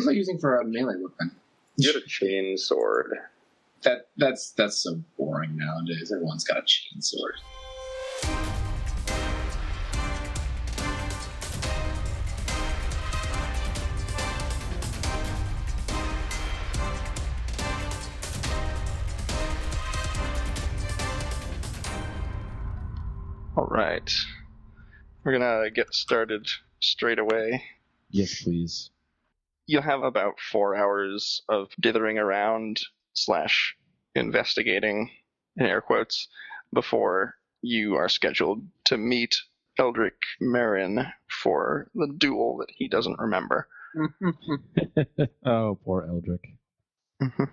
What am I using for a melee weapon? You had a chain sword. That that's that's so boring nowadays. Everyone's got a chain sword. All right. We're gonna get started straight away. Yes, please. You'll have about four hours of dithering around slash investigating, in air quotes, before you are scheduled to meet Eldrick Marin for the duel that he doesn't remember. oh, poor Eldrick. Mhm.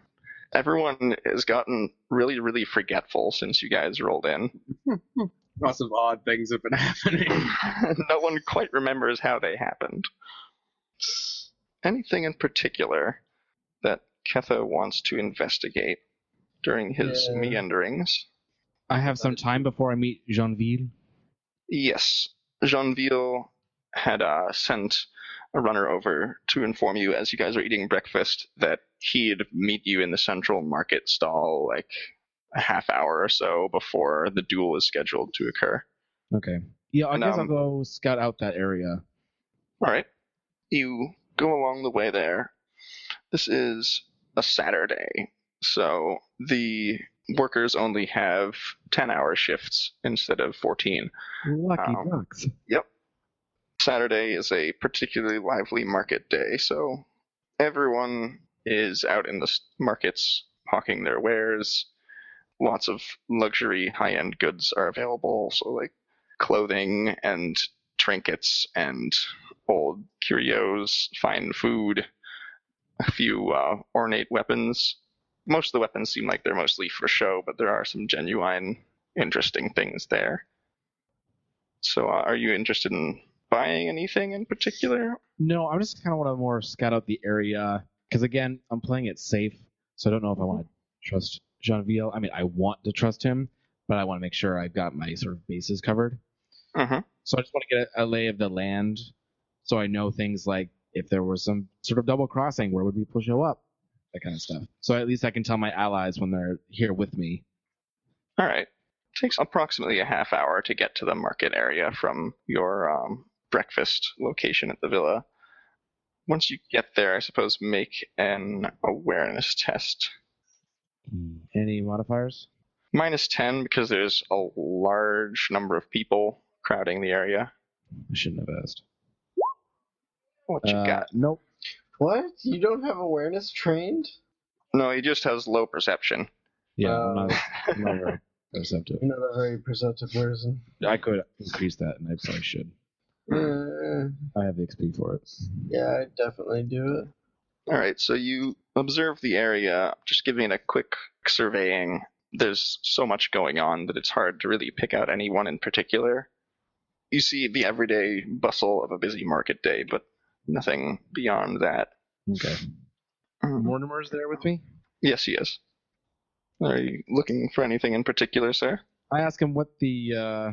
Everyone has gotten really, really forgetful since you guys rolled in. Lots of odd things have been happening. no one quite remembers how they happened. Anything in particular that Ketho wants to investigate during his Yeah. meanderings? I have some time before I meet Jeanville. Yes, Jeanville had uh, sent a runner over to inform you as you guys are eating breakfast that he'd meet you in the central market stall like a half hour or so before the duel is scheduled to occur. Okay. Yeah, I And, guess um, I'll go scout out that area. All right. You go along the way there. This is a Saturday, so the workers only have 10 hour shifts instead of 14. Lucky um, ducks. Yep. Saturday is a particularly lively market day, so everyone is out in the markets hawking their wares. Lots of luxury high end goods are available, so like clothing and trinkets and old curios, fine food, a few uh, ornate weapons. Most of the weapons seem like they're mostly for show, but there are some genuine, interesting things there. So, uh, are you interested in buying anything in particular? No, I just kind of want to more scout out the area because again, I'm playing it safe, so I don't know if I want to trust Jeanville. I mean, I want to trust him, but I want to make sure I've got my sort of bases covered. Mm-hmm. So I just want to get a, a lay of the land, so I know things like if there was some sort of double crossing, where would people show up, that kind of stuff. So at least I can tell my allies when they're here with me. All right. takes approximately a half hour to get to the market area from your um, breakfast location at the villa. Once you get there, I suppose make an awareness test. Any modifiers? Minus 10 because there's a large number of people crowding the area. I shouldn't have asked. What you Uh, got? Nope. What? You don't have awareness trained? No, he just has low perception. Yeah, Uh, I'm not, I'm not very perceptive. You're not a very perceptive person. I could increase that, and I probably should. Uh, I have the XP for it. yeah, I'd definitely do it. All right, so you observe the area, just giving it a quick surveying. There's so much going on that it's hard to really pick out any one in particular. You see the everyday bustle of a busy market day, but nothing beyond that. Okay. Mhm. Mortimer's there with me. Yes, he is. Are you looking for anything in particular, sir? I ask him what the uh,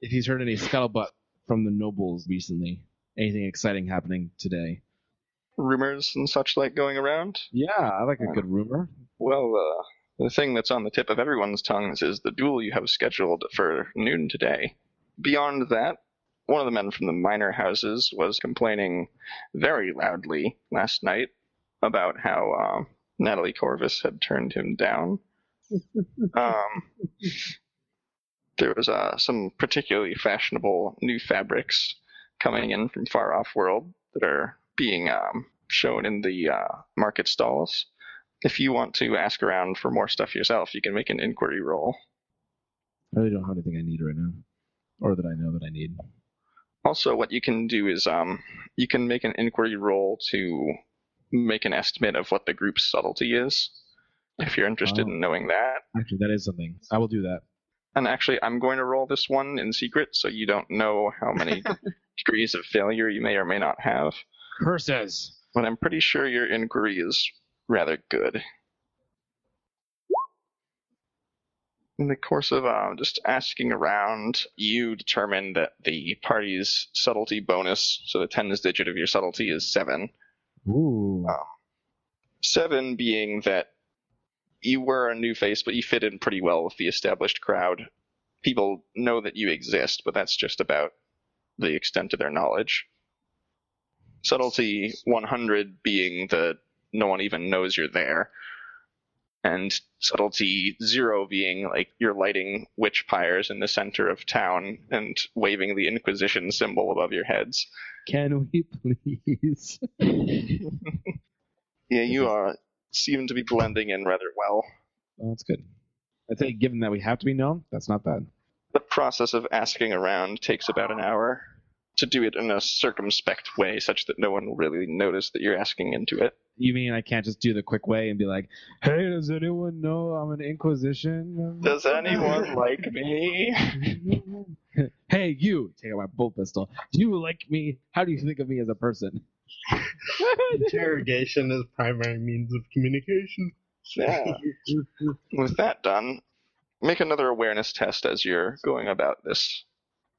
if he's heard any scuttlebutt from the nobles recently. Anything exciting happening today? Rumors and such like going around? Yeah, I like a good rumor. Well, uh, the thing that's on the tip of everyone's tongues is the duel you have scheduled for noon today. Beyond that, one of the men from the minor houses was complaining very loudly last night about how uh, Natalie Corvus had turned him down. um, there was uh, some particularly fashionable new fabrics coming in from far off world that are being um, shown in the uh, market stalls if you want to ask around for more stuff yourself, you can make an inquiry roll. I really don't have anything I need right now, or that I know that I need. Also, what you can do is um, you can make an inquiry roll to make an estimate of what the group's subtlety is, if you're interested Oh. in knowing that. Actually, that is something. I will do that. And actually, I'm going to roll this one in secret, so you don't know how many degrees of failure you may or may not have. Curses. But I'm pretty sure your inquiry is rather good. In the course of um, just asking around, you determine that the party's subtlety bonus, so the tens digit of your subtlety is seven, Ooh. Um, Seven being that you were a new face, but you fit in pretty well with the established crowd. People know that you exist, but that's just about the extent of their knowledge. Subtlety 100 being that no one even knows you're there. And subtlety zero being like you're lighting witch pyres in the center of town and waving the Inquisition symbol above your heads. Can we please? Yeah, you are seem to be blending in rather well. Oh, that's good. I think, given that we have to be known, that's not bad. The process of asking around takes about an hour to do it in a circumspect way, such that no one will really notice that you're asking into it. You mean I can't just do the quick way and be like, "Hey, does anyone know I'm an Inquisition?" Does anyone like me? hey, you! Take out my bolt pistol. Do you like me? How do you think of me as a person? Interrogation is primary means of communication. Yeah. With that done, make another awareness test as you're going about this.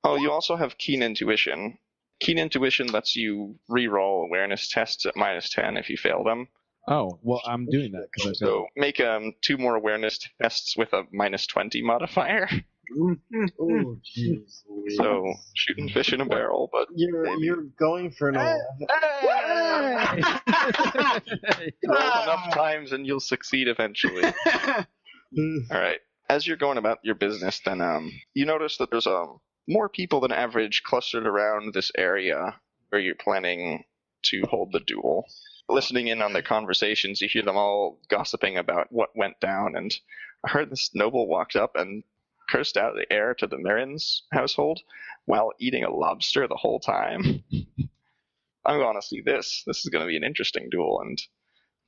Oh, you also have keen intuition. Keen intuition lets you re-roll awareness tests at minus 10 if you fail them. Oh, well, I'm doing that because I said So make um, two more awareness tests with a minus 20 modifier. oh, jeez. So shooting fish in a barrel, but you're maybe. you're going for an eleven. roll enough times and you'll succeed eventually. All right. As you're going about your business, then um, you notice that there's um more people than average clustered around this area where you're planning to hold the duel. Listening in on their conversations, you hear them all gossiping about what went down. And I heard this noble walked up and cursed out the heir to the Mirrens household while eating a lobster the whole time. I'm going to see this. This is going to be an interesting duel, and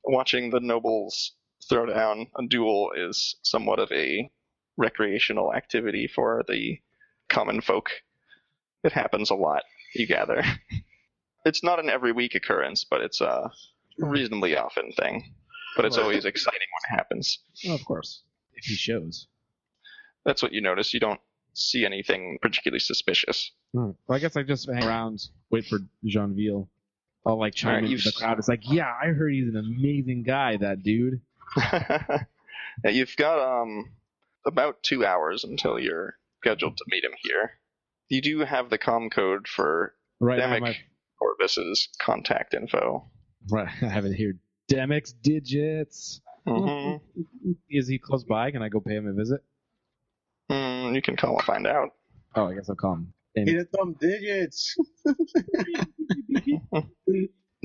watching the nobles throw down a duel is somewhat of a recreational activity for the common folk. It happens a lot, you gather. It's not an every week occurrence, but it's a reasonably often thing. But it's always exciting when it happens. Oh, of course. If he shows. That's what you notice. You don't see anything particularly suspicious. Hmm. Well, I guess I just hang around, wait for Jeanville. I'll like chime Alright, into the crowd. It's like, yeah, I heard he's an amazing guy, that dude. yeah, you've got um about two hours until you're scheduled to meet him here. You do have the com code for Right now, Demic my, Corvus's contact info. right, I have it here. Demix digits. hmm Is he close by? Can I go pay him a visit? Mm, you can call and find out. Oh, I guess I'll call him. And Hit some digits.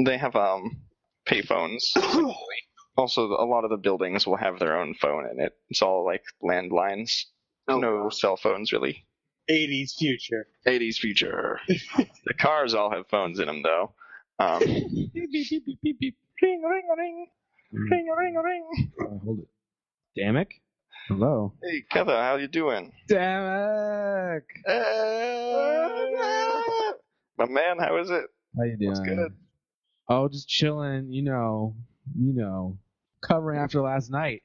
They have um payphones. also, a lot of the buildings will have their own phone in it. It's all like landlines. Oh, no cell phones really. 80s future. 80s future. the cars all have phones in them though. Um, beep, beep, beep, beep, beep, beep. ring ring ring Mm. ring ring ring. Uh, hold it. Damick? Hello. Hey, Ketho, how you doing? Damick! My man, how is it? How you doing? What's good? Oh, just chilling. You know, you know, covering after last night.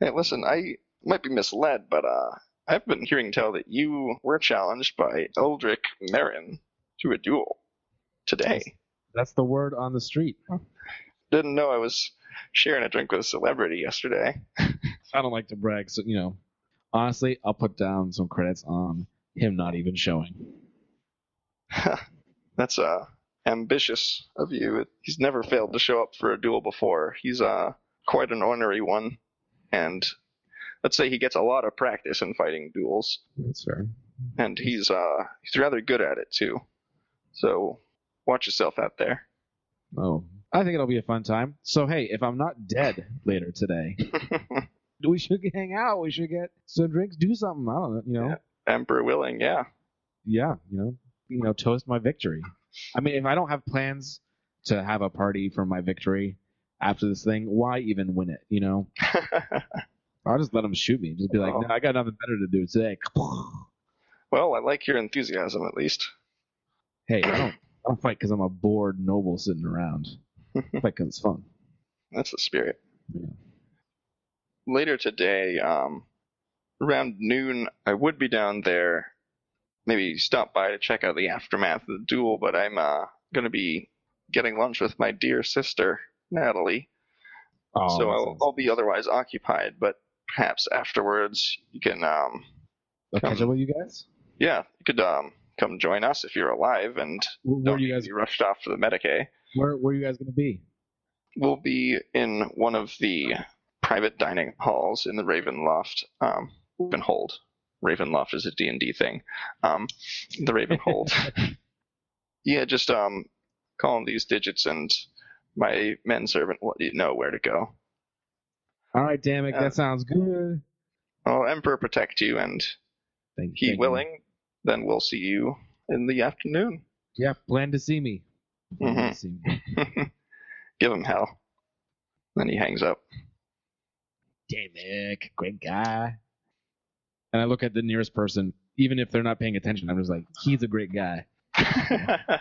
Hey, listen, I might be misled, but uh, I've been hearing tell that you were challenged by Eldrick Marin to a duel today. That's the word on the street. Didn't know I was sharing a drink with a celebrity yesterday. I don't like to brag, so you know. Honestly, I'll put down some credits on him not even showing. That's uh ambitious of you. He's never failed to show up for a duel before. He's uh quite an ornery one, and let's say he gets a lot of practice in fighting duels, That's fair. and he's uh he's rather good at it too. So watch yourself out there. Oh, I think it'll be a fun time. So hey, if I'm not dead later today, we should hang out. We should get some drinks, do something. I don't know. You know, Yeah. Emperor willing, yeah. yeah, you know, you know, toast my victory. I mean, if I don't have plans to have a party for my victory after this thing, why even win it? You know, I'll just let them shoot me. Just be like, Oh. no, I got nothing better to do today. well, I like your enthusiasm at least. Hey, I don't, I don't fight because I'm a bored noble sitting around. I fight because it's fun. That's the spirit. Yeah. Later today, um, around noon, I would be down there, maybe stop by to check out the aftermath of the duel, but I'm uh, going to be getting lunch with my dear sister, Natalie. Oh, so I'll, I'll be otherwise occupied, but perhaps afterwards you can, um, I'll catch up with you guys. yeah, you could um, come join us if you're alive and Where, where don't you guys? be rushed off to the medicae. Where, where are you guys going to be? We'll be in one of the private dining halls in the Ravenloft. Um, Ravenhold. Ravenloft is a D&D thing. Um, the Ravenhold. yeah, just um, call 'em these digits and my men servant will let you know where to go. All right, damn it, Uh, that sounds good. Oh, Emperor protect you, and Thank, he thank you. willing, then we'll see you in the afternoon. Yeah, plan to see me. Mhm. to see me. Give him hell. Then he hangs up. Damn it, great guy. And I look at the nearest person, even if they're not paying attention. I'm just like, he's a great guy.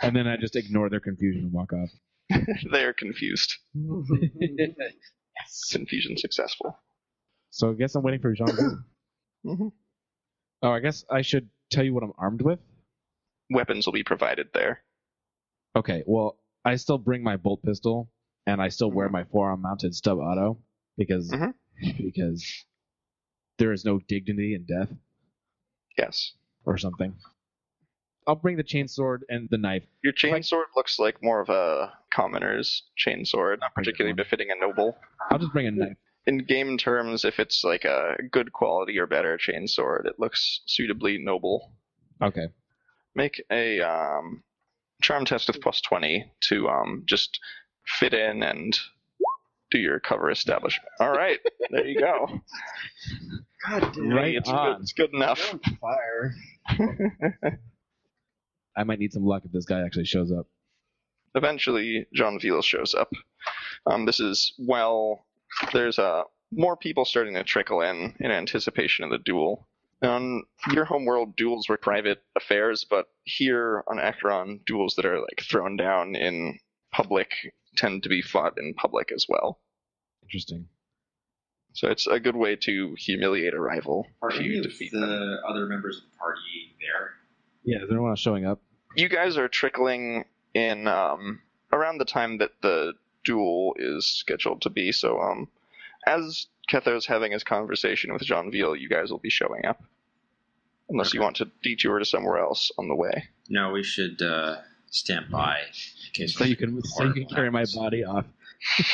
And then I just ignore their confusion and walk off. they are confused. yes. Confusion successful. So I guess I'm waiting for Jean. Gou. Mhm. oh, I guess I should tell you what I'm armed with. Weapons will be provided there. Okay, well, I still bring my bolt pistol, and I still wear my forearm mounted stub auto because Mhm. because there is no dignity in death Yes. or something. I'll bring the chainsword and the knife. Your chainsword looks like more of a commoner's chainsword, not particularly befitting a noble. I'll just bring a knife. In game terms, if it's like a good quality or better chainsword, it looks suitably noble. Okay. Make a um, charm test with plus 20 to um, just fit in and do your cover establishment. All right, there you go. God damn. Right it's, on. Good, it's good enough. On fire. I might need some luck if this guy actually shows up. eventually John Veal shows up. Um, this is well, there's uh, more people starting to trickle in in anticipation of the duel. On your homeworld, duels were private affairs, but here on Acheron, duels that are like thrown down in public tend to be fought in public as well. Interesting. So it's a good way to humiliate a rival Are if you defeat the them. other members of the party there? Yeah, is anyone else showing up? You guys are trickling in um, around the time that the duel is scheduled to be. So, um, as Ketho's having his conversation with John Veal, you guys will be showing up. Unless you want to detour to somewhere else on the way. No, we should uh, stand by in case. So you can so you can carry my body off.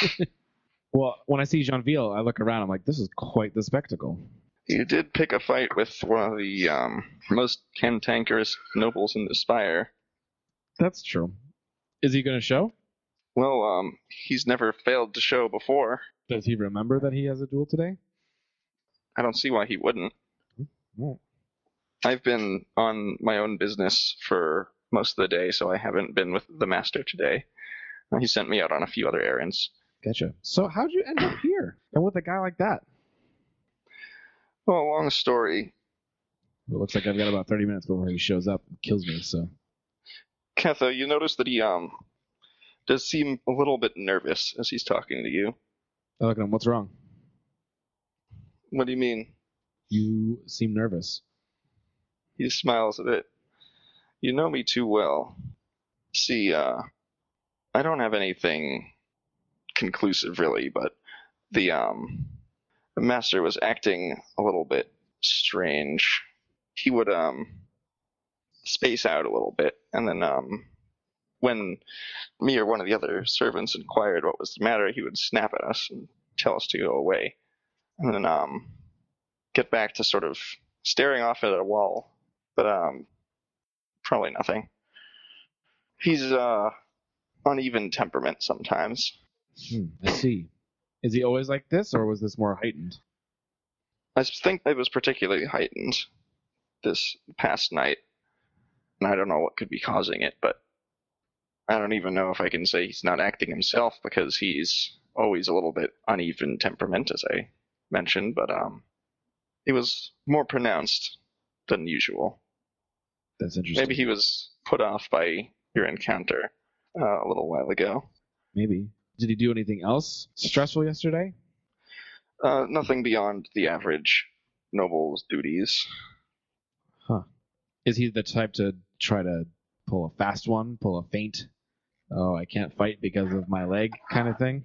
well, when I see John Ville, I look around. I'm like, this is quite the spectacle. You did pick a fight with one of the um, most cantankerous nobles in the Spire. That's true. Is he going to show? Well, um, he's never failed to show before. Does he remember that he has a duel today? I don't see why he wouldn't. No. I've been on my own business for most of the day, so I haven't been with the master today. Uh, He sent me out on a few other errands. Gotcha. So how'd you end up here and with a guy like that? Well, long story. Well, it looks like I've got about 30 minutes before he shows up and kills me. So Ketho, you notice that he um does seem a little bit nervous as he's talking to you. I look at him. What's wrong? What do you mean? You seem nervous. He smiles a bit. You know me too well. See, uh, I don't have anything conclusive really, but the um, the master was acting a little bit strange. He would um space out a little bit, and then um, when me or one of the other servants inquired what was the matter, he would snap at us and tell us to go away, and then um, get back to sort of staring off at a wall but um, probably nothing. He's uh uneven temperament sometimes. Hmm, I see. Is he always like this, or was this more heightened? I think it was particularly heightened this past night, and I don't know what could be causing it, but I don't even know if I can say he's not acting himself because he's always a little bit uneven temperament, as I mentioned, but um, it was more pronounced than usual. That's interesting. Maybe he was put off by your encounter uh, a little while ago. Maybe. Did he do anything else stressful yesterday? Uh, nothing beyond the average noble's duties. Is he the type to try to pull a fast one, pull a feint. Oh, I can't fight because of my leg, kind of thing.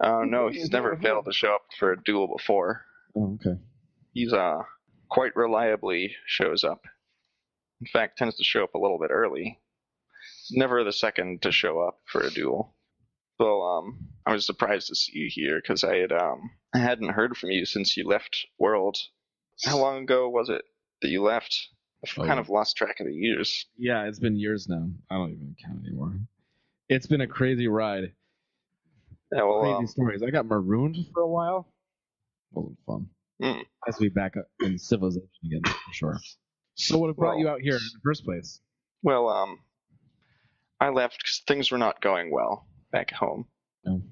Oh no, he's never failed to show up for a duel before. Oh, okay. He's uh quite reliably shows up. In fact, tends to show up a little bit early. He's never the second to show up for a duel. Well, um, I was surprised to see you here because I had um I hadn't heard from you since you left World. How long ago was it that you left? I've Oh. kind of lost track of the years. Yeah, it's been years now. I don't even count anymore. It's been a crazy ride. Yeah, well, Crazy um, stories. I got marooned for a while. Wasn't fun. Hmm. Nice to be back in civilization again, for sure. So, what brought Well- you out here in the first place? well, um, I left because things were not going well back home. Oh.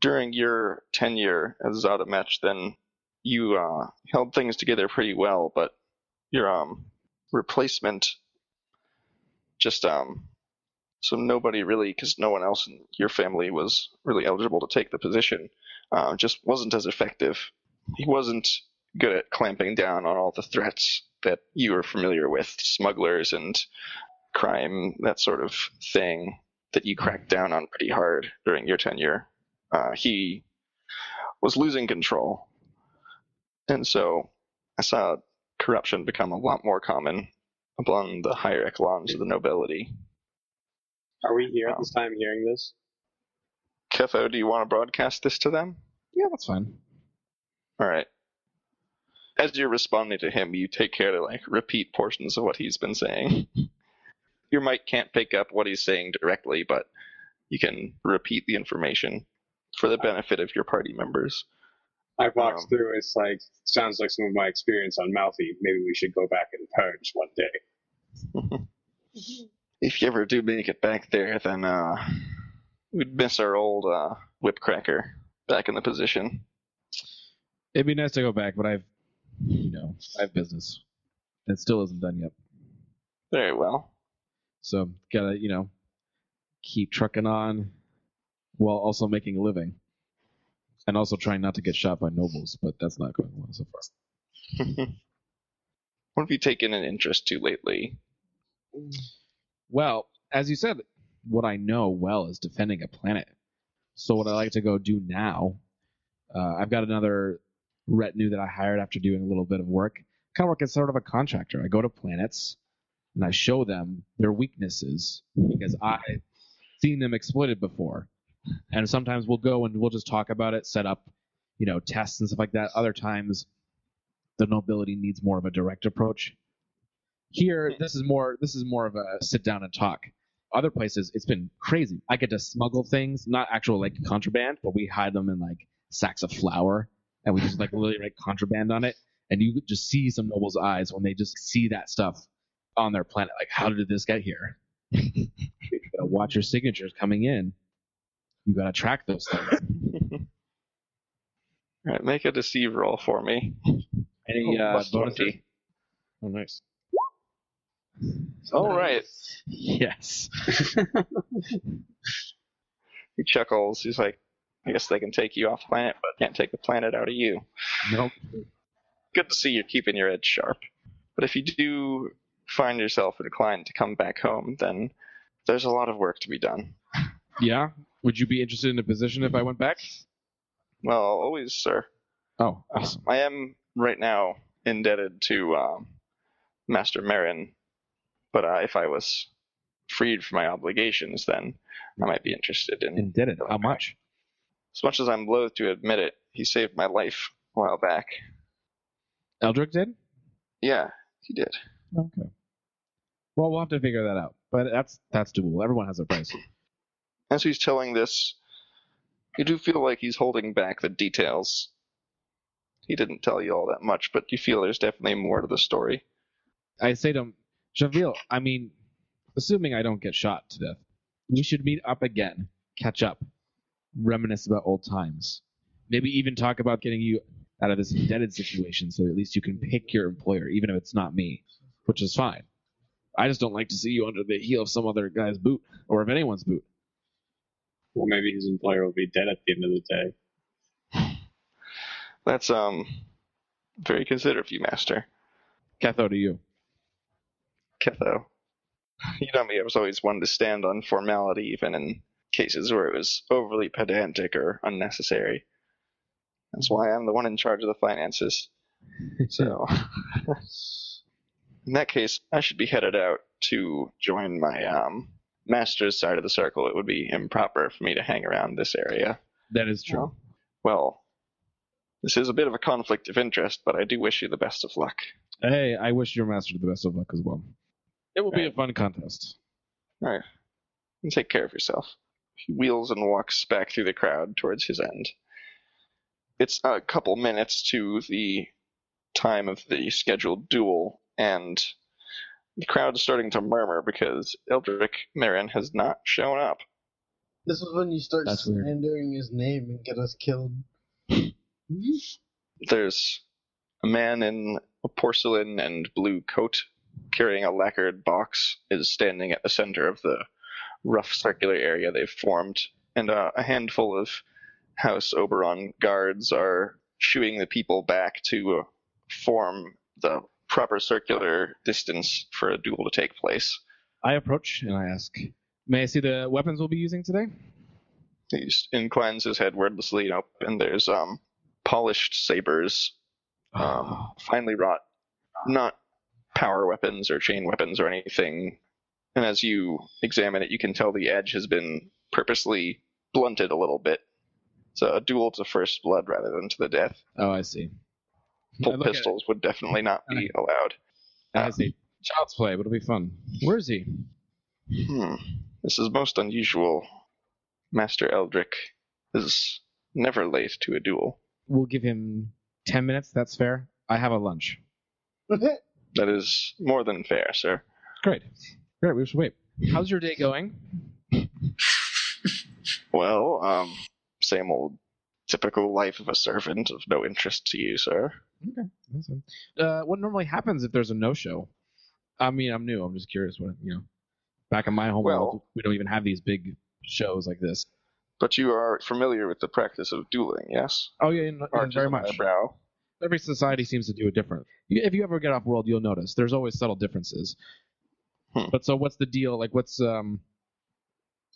during your tenure as Zadametch, then you uh, held things together pretty well, but your um, replacement just um, so nobody really, because no one else in your family was really eligible to take the position, uh, just wasn't as effective. He wasn't good at clamping down on all the threats that you were familiar with, smugglers and crime, that sort of thing that you cracked down on pretty hard during your tenure uh, he was losing control. And so I saw corruption become a lot more common among the higher echelons of the nobility. Are we here at um, this time hearing this? Ketho, do you want to broadcast this to them? Yeah, that's fine. All right. As you're responding to him, you take care to like repeat portions of what he's been saying. Your mic can't pick up what he's saying directly, but you can repeat the information for the benefit of your party members. I've walked Um, through. It's like sounds like some of my experience on Mouthy. Maybe we should go back and purge one day. if you ever do make it back there, then uh, we'd miss our old uh, whip cracker back in the position. It'd be nice to go back, but I've, you know, I have business. that still isn't done yet. Very well. So, gotta, you know, keep trucking on while also making a living. And also trying not to get shot by nobles, but that's not going well so far. what have you taken an interest to lately? Well, as you said, what I know well is defending a planet. So what I like to go do now, uh, I've got another retinue that I hired after doing a little bit of work. Kind of work as sort of a contractor. I go to planets and I show them their weaknesses because I've seen them exploited before. And sometimes we'll go and we'll just talk about it, set up, you know, tests and stuff like that. Other times, the nobility needs more of a direct approach. Here, this is more this is more of a sit down and talk. Other places, it's been crazy. I get to smuggle things, not actual like contraband, but we hide them in like sacks of flour, and we just like literally write contraband on it. And you just see some nobles' eyes when they just see that stuff on their planet. Like, how did this get here? you gotta watch your signatures coming in. You gotta track those things. All right, make a deceive roll for me. Any uh, Plus bonuses? 20. Oh, nice. All right. Yes. He chuckles. He's like, I guess they can take you off planet, but can't take the planet out of you. Nope. Good to see you're keeping your edge sharp. But if you do find yourself inclined to come back home, then there's a lot of work to be done. Yeah. Would you be interested in a position if I went back? Well, always, sir. Oh, awesome. I am right now indebted to um, Master Marin, but uh, if I was freed from my obligations, then I might be interested in. It? How much? As much as I'm loath to admit it, he saved my life a while back. Eldrick did? Yeah, he did. Okay. Well, we'll have to figure that out. But that's that's doable. Everyone has a price. As he's telling this, you do feel like he's holding back the details. He didn't tell you all that much, but you feel there's definitely more to the story. I say to him, Javil, I mean, assuming I don't get shot to death, we should meet up again, catch up, reminisce about old times. Maybe even talk about getting you out of this indebted situation so at least you can pick your employer, even if it's not me, which is fine. I just don't like to see you under the heel of some other guy's boot, or of anyone's boot. Well, maybe his employer will be dead at the end of the day. That's um very considerate of you, Master. Ketho to you. Ketho. you know me, I was always one to stand on formality, even in cases where it was overly pedantic or unnecessary. That's why I'm the one in charge of the finances. So, in that case, I should be headed out to join my um, master's side of the circle. It would be improper for me to hang around this area. That is true. Well, well, this is a bit of a conflict of interest, but I do wish you the best of luck. Hey, I wish your master the best of luck as well. It will be a fun contest. All right. And take care of yourself. He wheels and walks back through the crowd towards his end. It's a couple minutes to the time of the scheduled duel, and the crowd is starting to murmur because Eldrick Marin has not shown up. This is when you start That's weird. slandering his name and get us killed. There's a man in a porcelain and blue coat carrying a lacquered box is standing at the center of the rough circular area they've formed, and uh, a handful of House Oberon guards are shooing the people back to uh, form the proper circular distance for a duel to take place. I approach and I ask, "May I see the weapons we'll be using today?" He inclines his head wordlessly up, and there's um, polished sabers um, finely wrought, not power weapons or chain weapons or anything. And as you examine it, you can tell the edge has been purposely blunted a little bit. So a duel to first blood rather than to the death. oh, I see. Full pistols would definitely not be allowed. and I say, "Child's play, but it'll be fun." Where is he? Hmm. This is most unusual. Master Eldrick is never late to a duel. We'll give him ten minutes. That's fair. I have a lunch. That is more than fair, sir. Great. Great. We should wait. How's your day going? Well, um, same old typical life of a servant of no interest to you, sir. Okay. Fine. Uh, what normally happens if there's a no-show? I mean, I'm new. I'm just curious. What you know? Back in my home Well- world, we don't even have these big shows like this. But you are familiar with the practice of dueling, yes? Oh yeah, very much. brow. Every society seems to do it different. If you ever get off world, you'll notice there's always subtle differences. Hmm. But so, what's the deal? Like, what's um?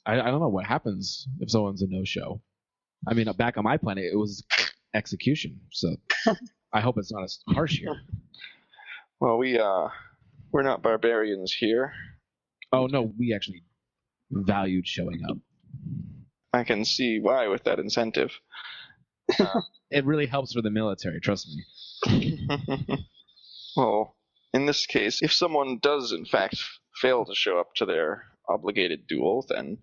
I, I don't know what happens if someone's a no-show. I mean, back on my planet, it was execution. So I hope it's not as harsh here. Well, we uh, we're not barbarians here. Oh no, we actually valued showing up. I can see why with that incentive. It really helps for the military. Trust me. well, in this case, if someone does in fact fail to show up to their obligated duel, then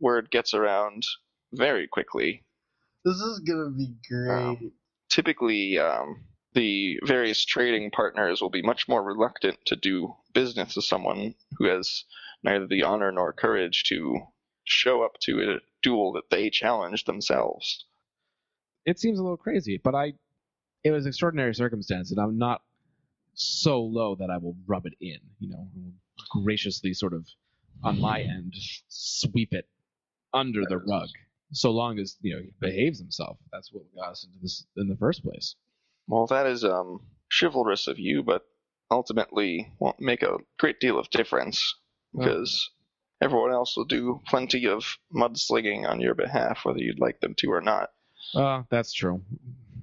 word gets around very quickly. This is gonna be great. Typically, um, the various trading partners will be much more reluctant to do business with someone who has neither the honor nor courage to show up to a duel that they challenge themselves. It seems a little crazy, but I. It was extraordinary circumstance, and I'm not so low that I will rub it in. You know, graciously sort of on my end sweep it under the rug, so long as you know he behaves himself. That's what got us into this in the first place. Well, that is um, chivalrous of you, but ultimately won't make a great deal of difference because everyone else will do plenty of mudslinging on your behalf, whether you'd like them to or not. Uh, that's true.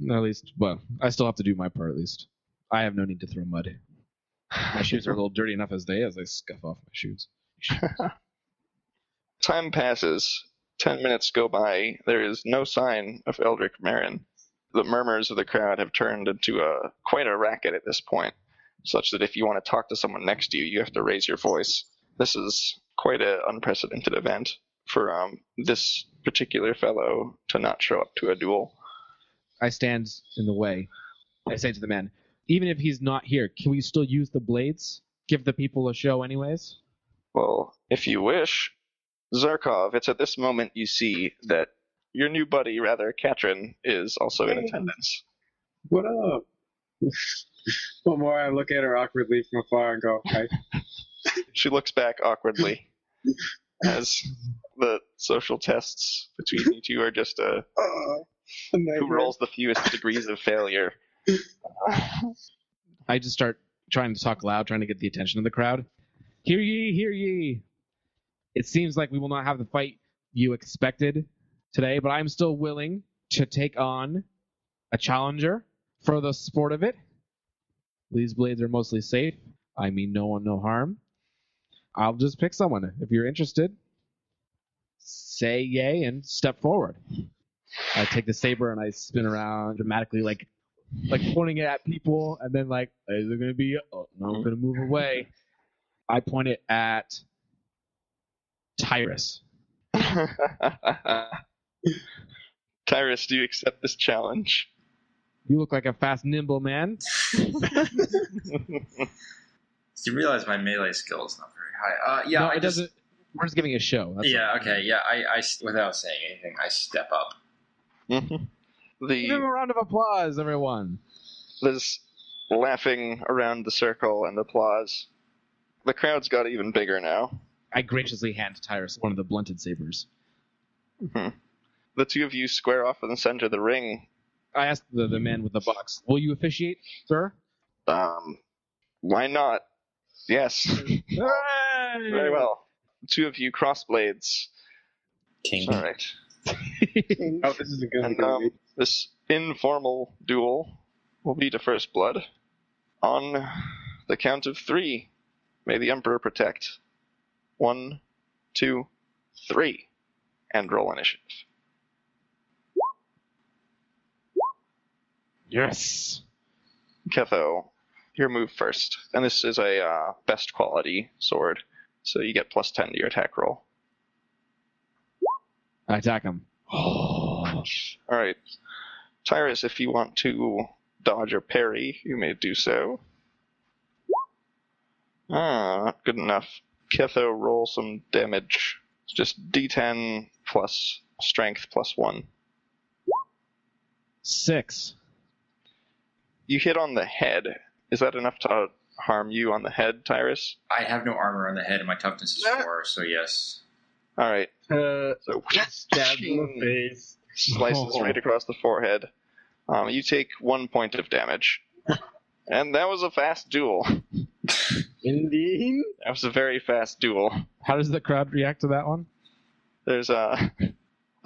At least, well, I still have to do my part. At least, I have no need to throw mud. My shoes are a little dirty enough as they as I scuff off my shoes. Time passes. Ten minutes go by. There is no sign of Eldrick Marin. The murmurs of the crowd have turned into a quite a racket at this point, such that if you want to talk to someone next to you, you have to raise your voice. This is quite an unprecedented event for um, this particular fellow to not show up to a duel. I stand in the way. I say to the man, even if he's not here, can we still use the blades? Give the people a show, anyways. Well, if you wish, Zarkov, it's at this moment you see that your new buddy, rather, Katrin, is also in attendance. What up? One more, I look at her awkwardly from afar and go, "Hi." She looks back awkwardly as the social tests between you two are just a Oh, a who rolls the fewest degrees of failure. I just start trying to talk loud, trying to get the attention of the crowd. Hear ye, hear ye. It seems like we will not have the fight you expected today, but I'm still willing to take on a challenger for the sport of it. These blades are mostly safe. I mean no one, no harm. I'll just pick someone. If you're interested, say yay and step forward. I take the saber and I spin around dramatically, like like pointing it at people, and then like, is it gonna be? Oh, no, I'm gonna move away. I point it at Tyrus. Tyrus, do you accept this challenge? You look like a fast, nimble man. You realize my melee skill is not very high. Uh, yeah, no, I it just, doesn't. We're just giving a show. That's yeah, all. okay, yeah. I, I s- without saying anything, I step up. Mhm. Give him a round of applause, everyone. there's laughing around the circle and applause. The crowd's got even bigger now. I graciously hand Tyrus one of the blunted sabers. Mhm. The two of you square off in the center of the ring. I asked the, the man with the box, "Will you officiate, sir?" Um, why not? Yes, very well. The two of you cross blades. King. All right. Oh, this is a good And um, this informal duel will be to first blood. On the count of three, may the Emperor protect. One, two, three, and roll initiative. Yes. Ketho, your move first, and this is a uh, best quality sword, so you get plus ten to your attack roll. I attack him. All right, Tyrus, if you want to dodge or parry, you may do so. Ah, not good enough. Ketho, roll some damage. It's just D10 plus strength plus one. Six. You hit on the head. Is that enough to harm you on the head, Tyrus? I have no armor on the head, and my toughness is Ah. four, so yes. All right. Uh, So stabbed in the face. slices Oh. right across the forehead. Um, you take one point of damage. And that was a fast duel. Indeed. That was a very fast duel. How does the crowd react to that one? There's uh, a,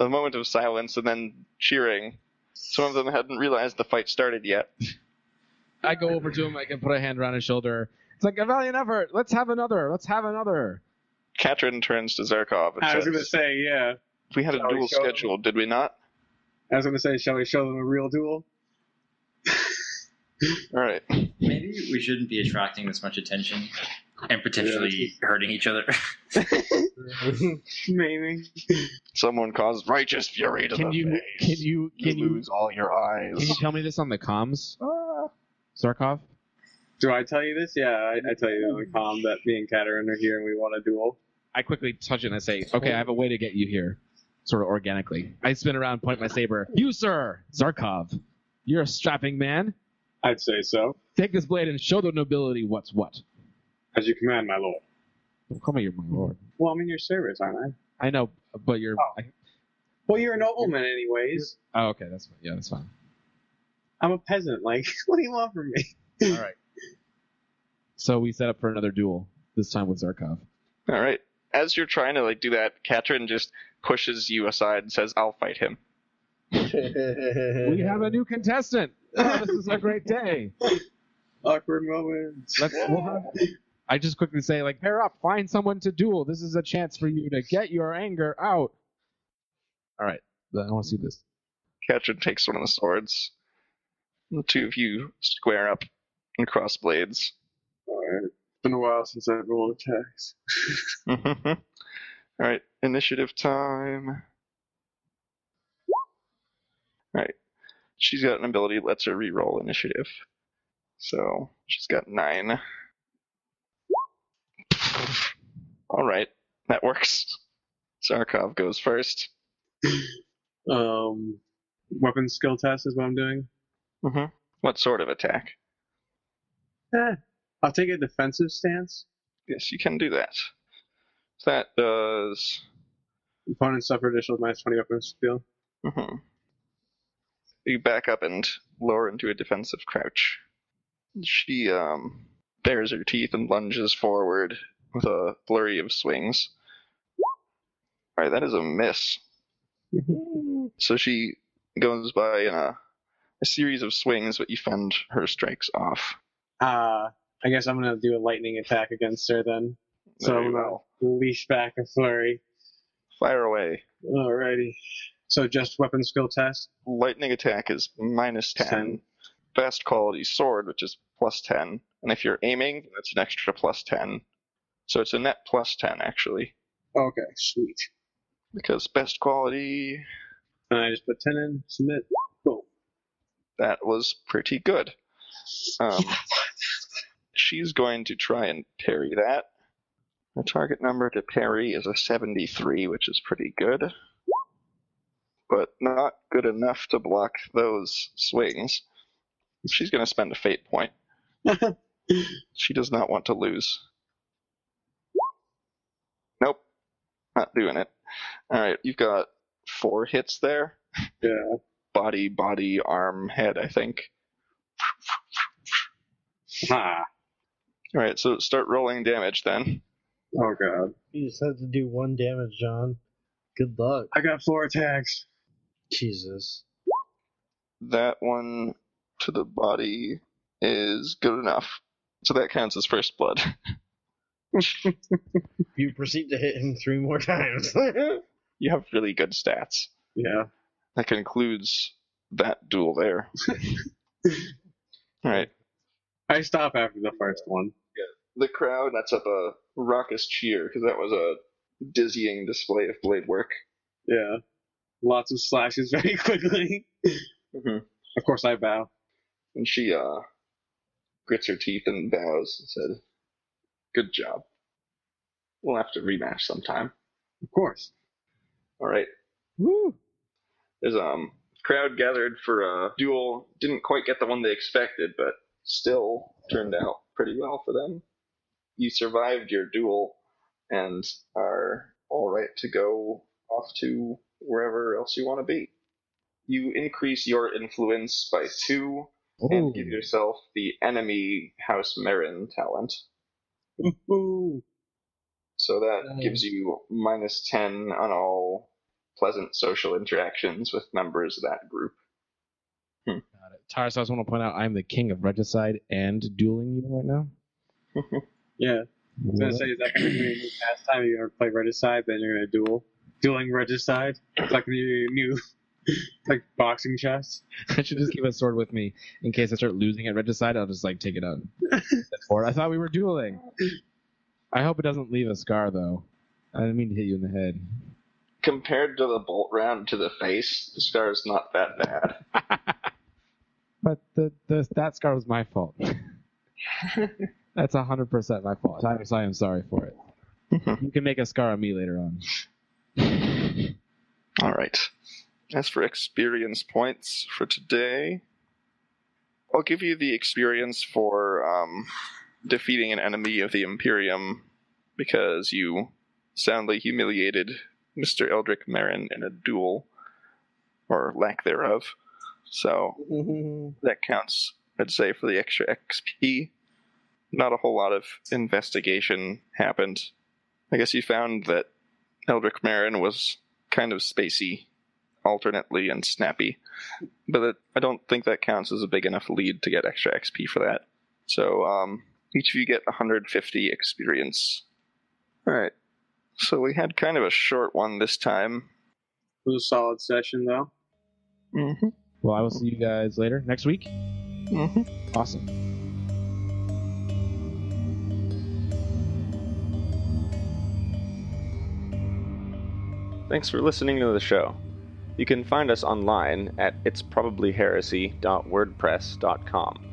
a moment of silence and then cheering. Some of them hadn't realized the fight started yet. I go over to him. I can put a hand around his shoulder. It's like a valiant effort. Let's have another. Let's have another. Katrin turns to Zarkov and I was says, gonna say, yeah. "We had a Shall we duel show them? scheduled, did we not?" I was gonna say, shall we show them a real duel? All right. Maybe we shouldn't be attracting this much attention and potentially hurting each other. Maybe. Someone caused righteous fury to Can the you face. can you can you lose all your eyes? can you tell me this on the comms, ah. Zarkov? Do I tell you this? Yeah, I, I tell you on the comm that me and Katarina are here and we want a duel. I quickly touch it and I say, "Okay, I have a way to get you here." Sort of organically. I spin around, point my saber. You, sir, Zarkov. You're a strapping man. I'd say so. Take this blade and show the nobility what's what. As you command, my lord. Don't call me your my lord. Well, I'm in your service, aren't I? I know, but you're. Oh. I, Well, you're a nobleman, anyways. oh, okay, that's fine. Yeah, that's fine. I'm a peasant. Like, what do you want from me? All right. So we set up for another duel. This time with Zarkov. All right. As you're trying to like do that, Katrin just pushes you aside and says, "I'll fight him." We have a new contestant. Oh, this is a great day. Awkward moment. Let's. We'll have, I just quickly say, like, pair up, find someone to duel. This is a chance for you to get your anger out. All right, I want to see this. Katrin takes one of the swords. The two of you square up and cross blades. Alright. It's been a while since I've rolled attacks. All right, initiative time. All right, she's got an ability that lets her re-roll initiative. So she's got nine. All right, that works. Zarkov goes first. Um, weapon skill test is what I'm doing. Mm-hmm. What sort of attack? Eh, I'll take a defensive stance. Yes, you can do that. That does. Opponents suffer additional minus 20 weapon skill. hmm You back up and lower into a defensive crouch. She um bares her teeth and lunges forward with a flurry of swings. All right, that is a miss. So she goes by in a, a series of swings, but you fend her strikes off. Uh, I guess I'm gonna do a lightning attack against her then. So Very I'm gonna well. leash back a flurry. Fire away. Alrighty. So just weapon skill test. Lightning attack is minus 10. Ten. Best quality sword, which is plus 10. And if you're aiming, that's an extra plus 10. So it's a net plus 10, actually. Okay, sweet. Because best quality, And I just put ten in. Submit. Boom. that was pretty good. Um, she's going to try and parry that. The target number to parry is a 73, which is pretty good. But not good enough to block those swings. She's going to spend a fate point. She does not want to lose. Nope. Not doing it. Alright, you've got four hits there. Yeah. Body, body, arm, head, I think. Ha. Alright, so start rolling damage then. Oh god. You just have to do one damage, John. Good luck. I got four attacks. Jesus. That one to the body is good enough. So that counts as first blood. You proceed to hit him three more times. You have really good stats. Yeah. That concludes that duel there. Alright. I stop after the first one. Yeah. The crowd lets up a raucous cheer because that was a dizzying display of blade work. Yeah. Lots of slashes very quickly. Mhm. Of course I bow. And she uh grits her teeth and bows and said, Good job. We'll have to rematch sometime. Of course. Alright. Woo! There's um crowd gathered for a duel. Didn't quite get the one they expected, but still turned out pretty well for them. You survived your duel and are all right to go off to wherever else you want to be. You increase your influence by two Ooh. and give yourself the enemy House Marin talent. Ooh. So that Nice. gives you minus 10 on all pleasant social interactions with members of that group. Hmm. Got it. Tara, so I just want to point out I'm the king of regicide and dueling you right now. Yeah. I was gonna say, is that gonna be a new pastime? You're gonna play Regicide, then you're gonna duel. Dueling Regicide? It's like your new, like, boxing chest. I should just keep a sword with me in case I start losing at regicide. I'll just like take it out. Or I thought we were dueling. I hope it doesn't leave a scar though. I didn't mean to hit you in the head. Compared to the bolt round to the face, the scar is not that bad. But the, the that scar was my fault. That's hundred percent my fault. I, I am sorry for it. You can make a scar on me later on. All right. As for experience points for today, I'll give you the experience for um, defeating an enemy of the Imperium because you soundly humiliated Mr. Eldrick Marin in a duel, or lack thereof. So that counts, I'd say, for the extra XP. Not a whole lot of investigation happened. I guess you found that Eldrick Marin was kind of spacey, alternately and snappy. But it, I don't think that counts as a big enough lead to get extra XP for that. So um, each of you get 150 experience. Alright. So we had kind of a short one this time. It was a solid session, though. Mm-hmm. Well, I will see you guys later next week. Mm-hmm. Awesome. Thanks for listening to the show. You can find us online at itsprobablyheresy.wordpress.com.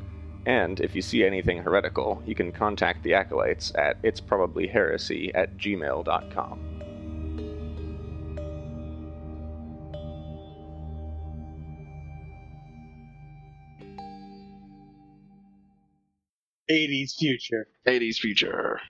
And if you see anything heretical, you can contact the acolytes at itsprobablyheresy at gmail.com. '80s future. 80s future.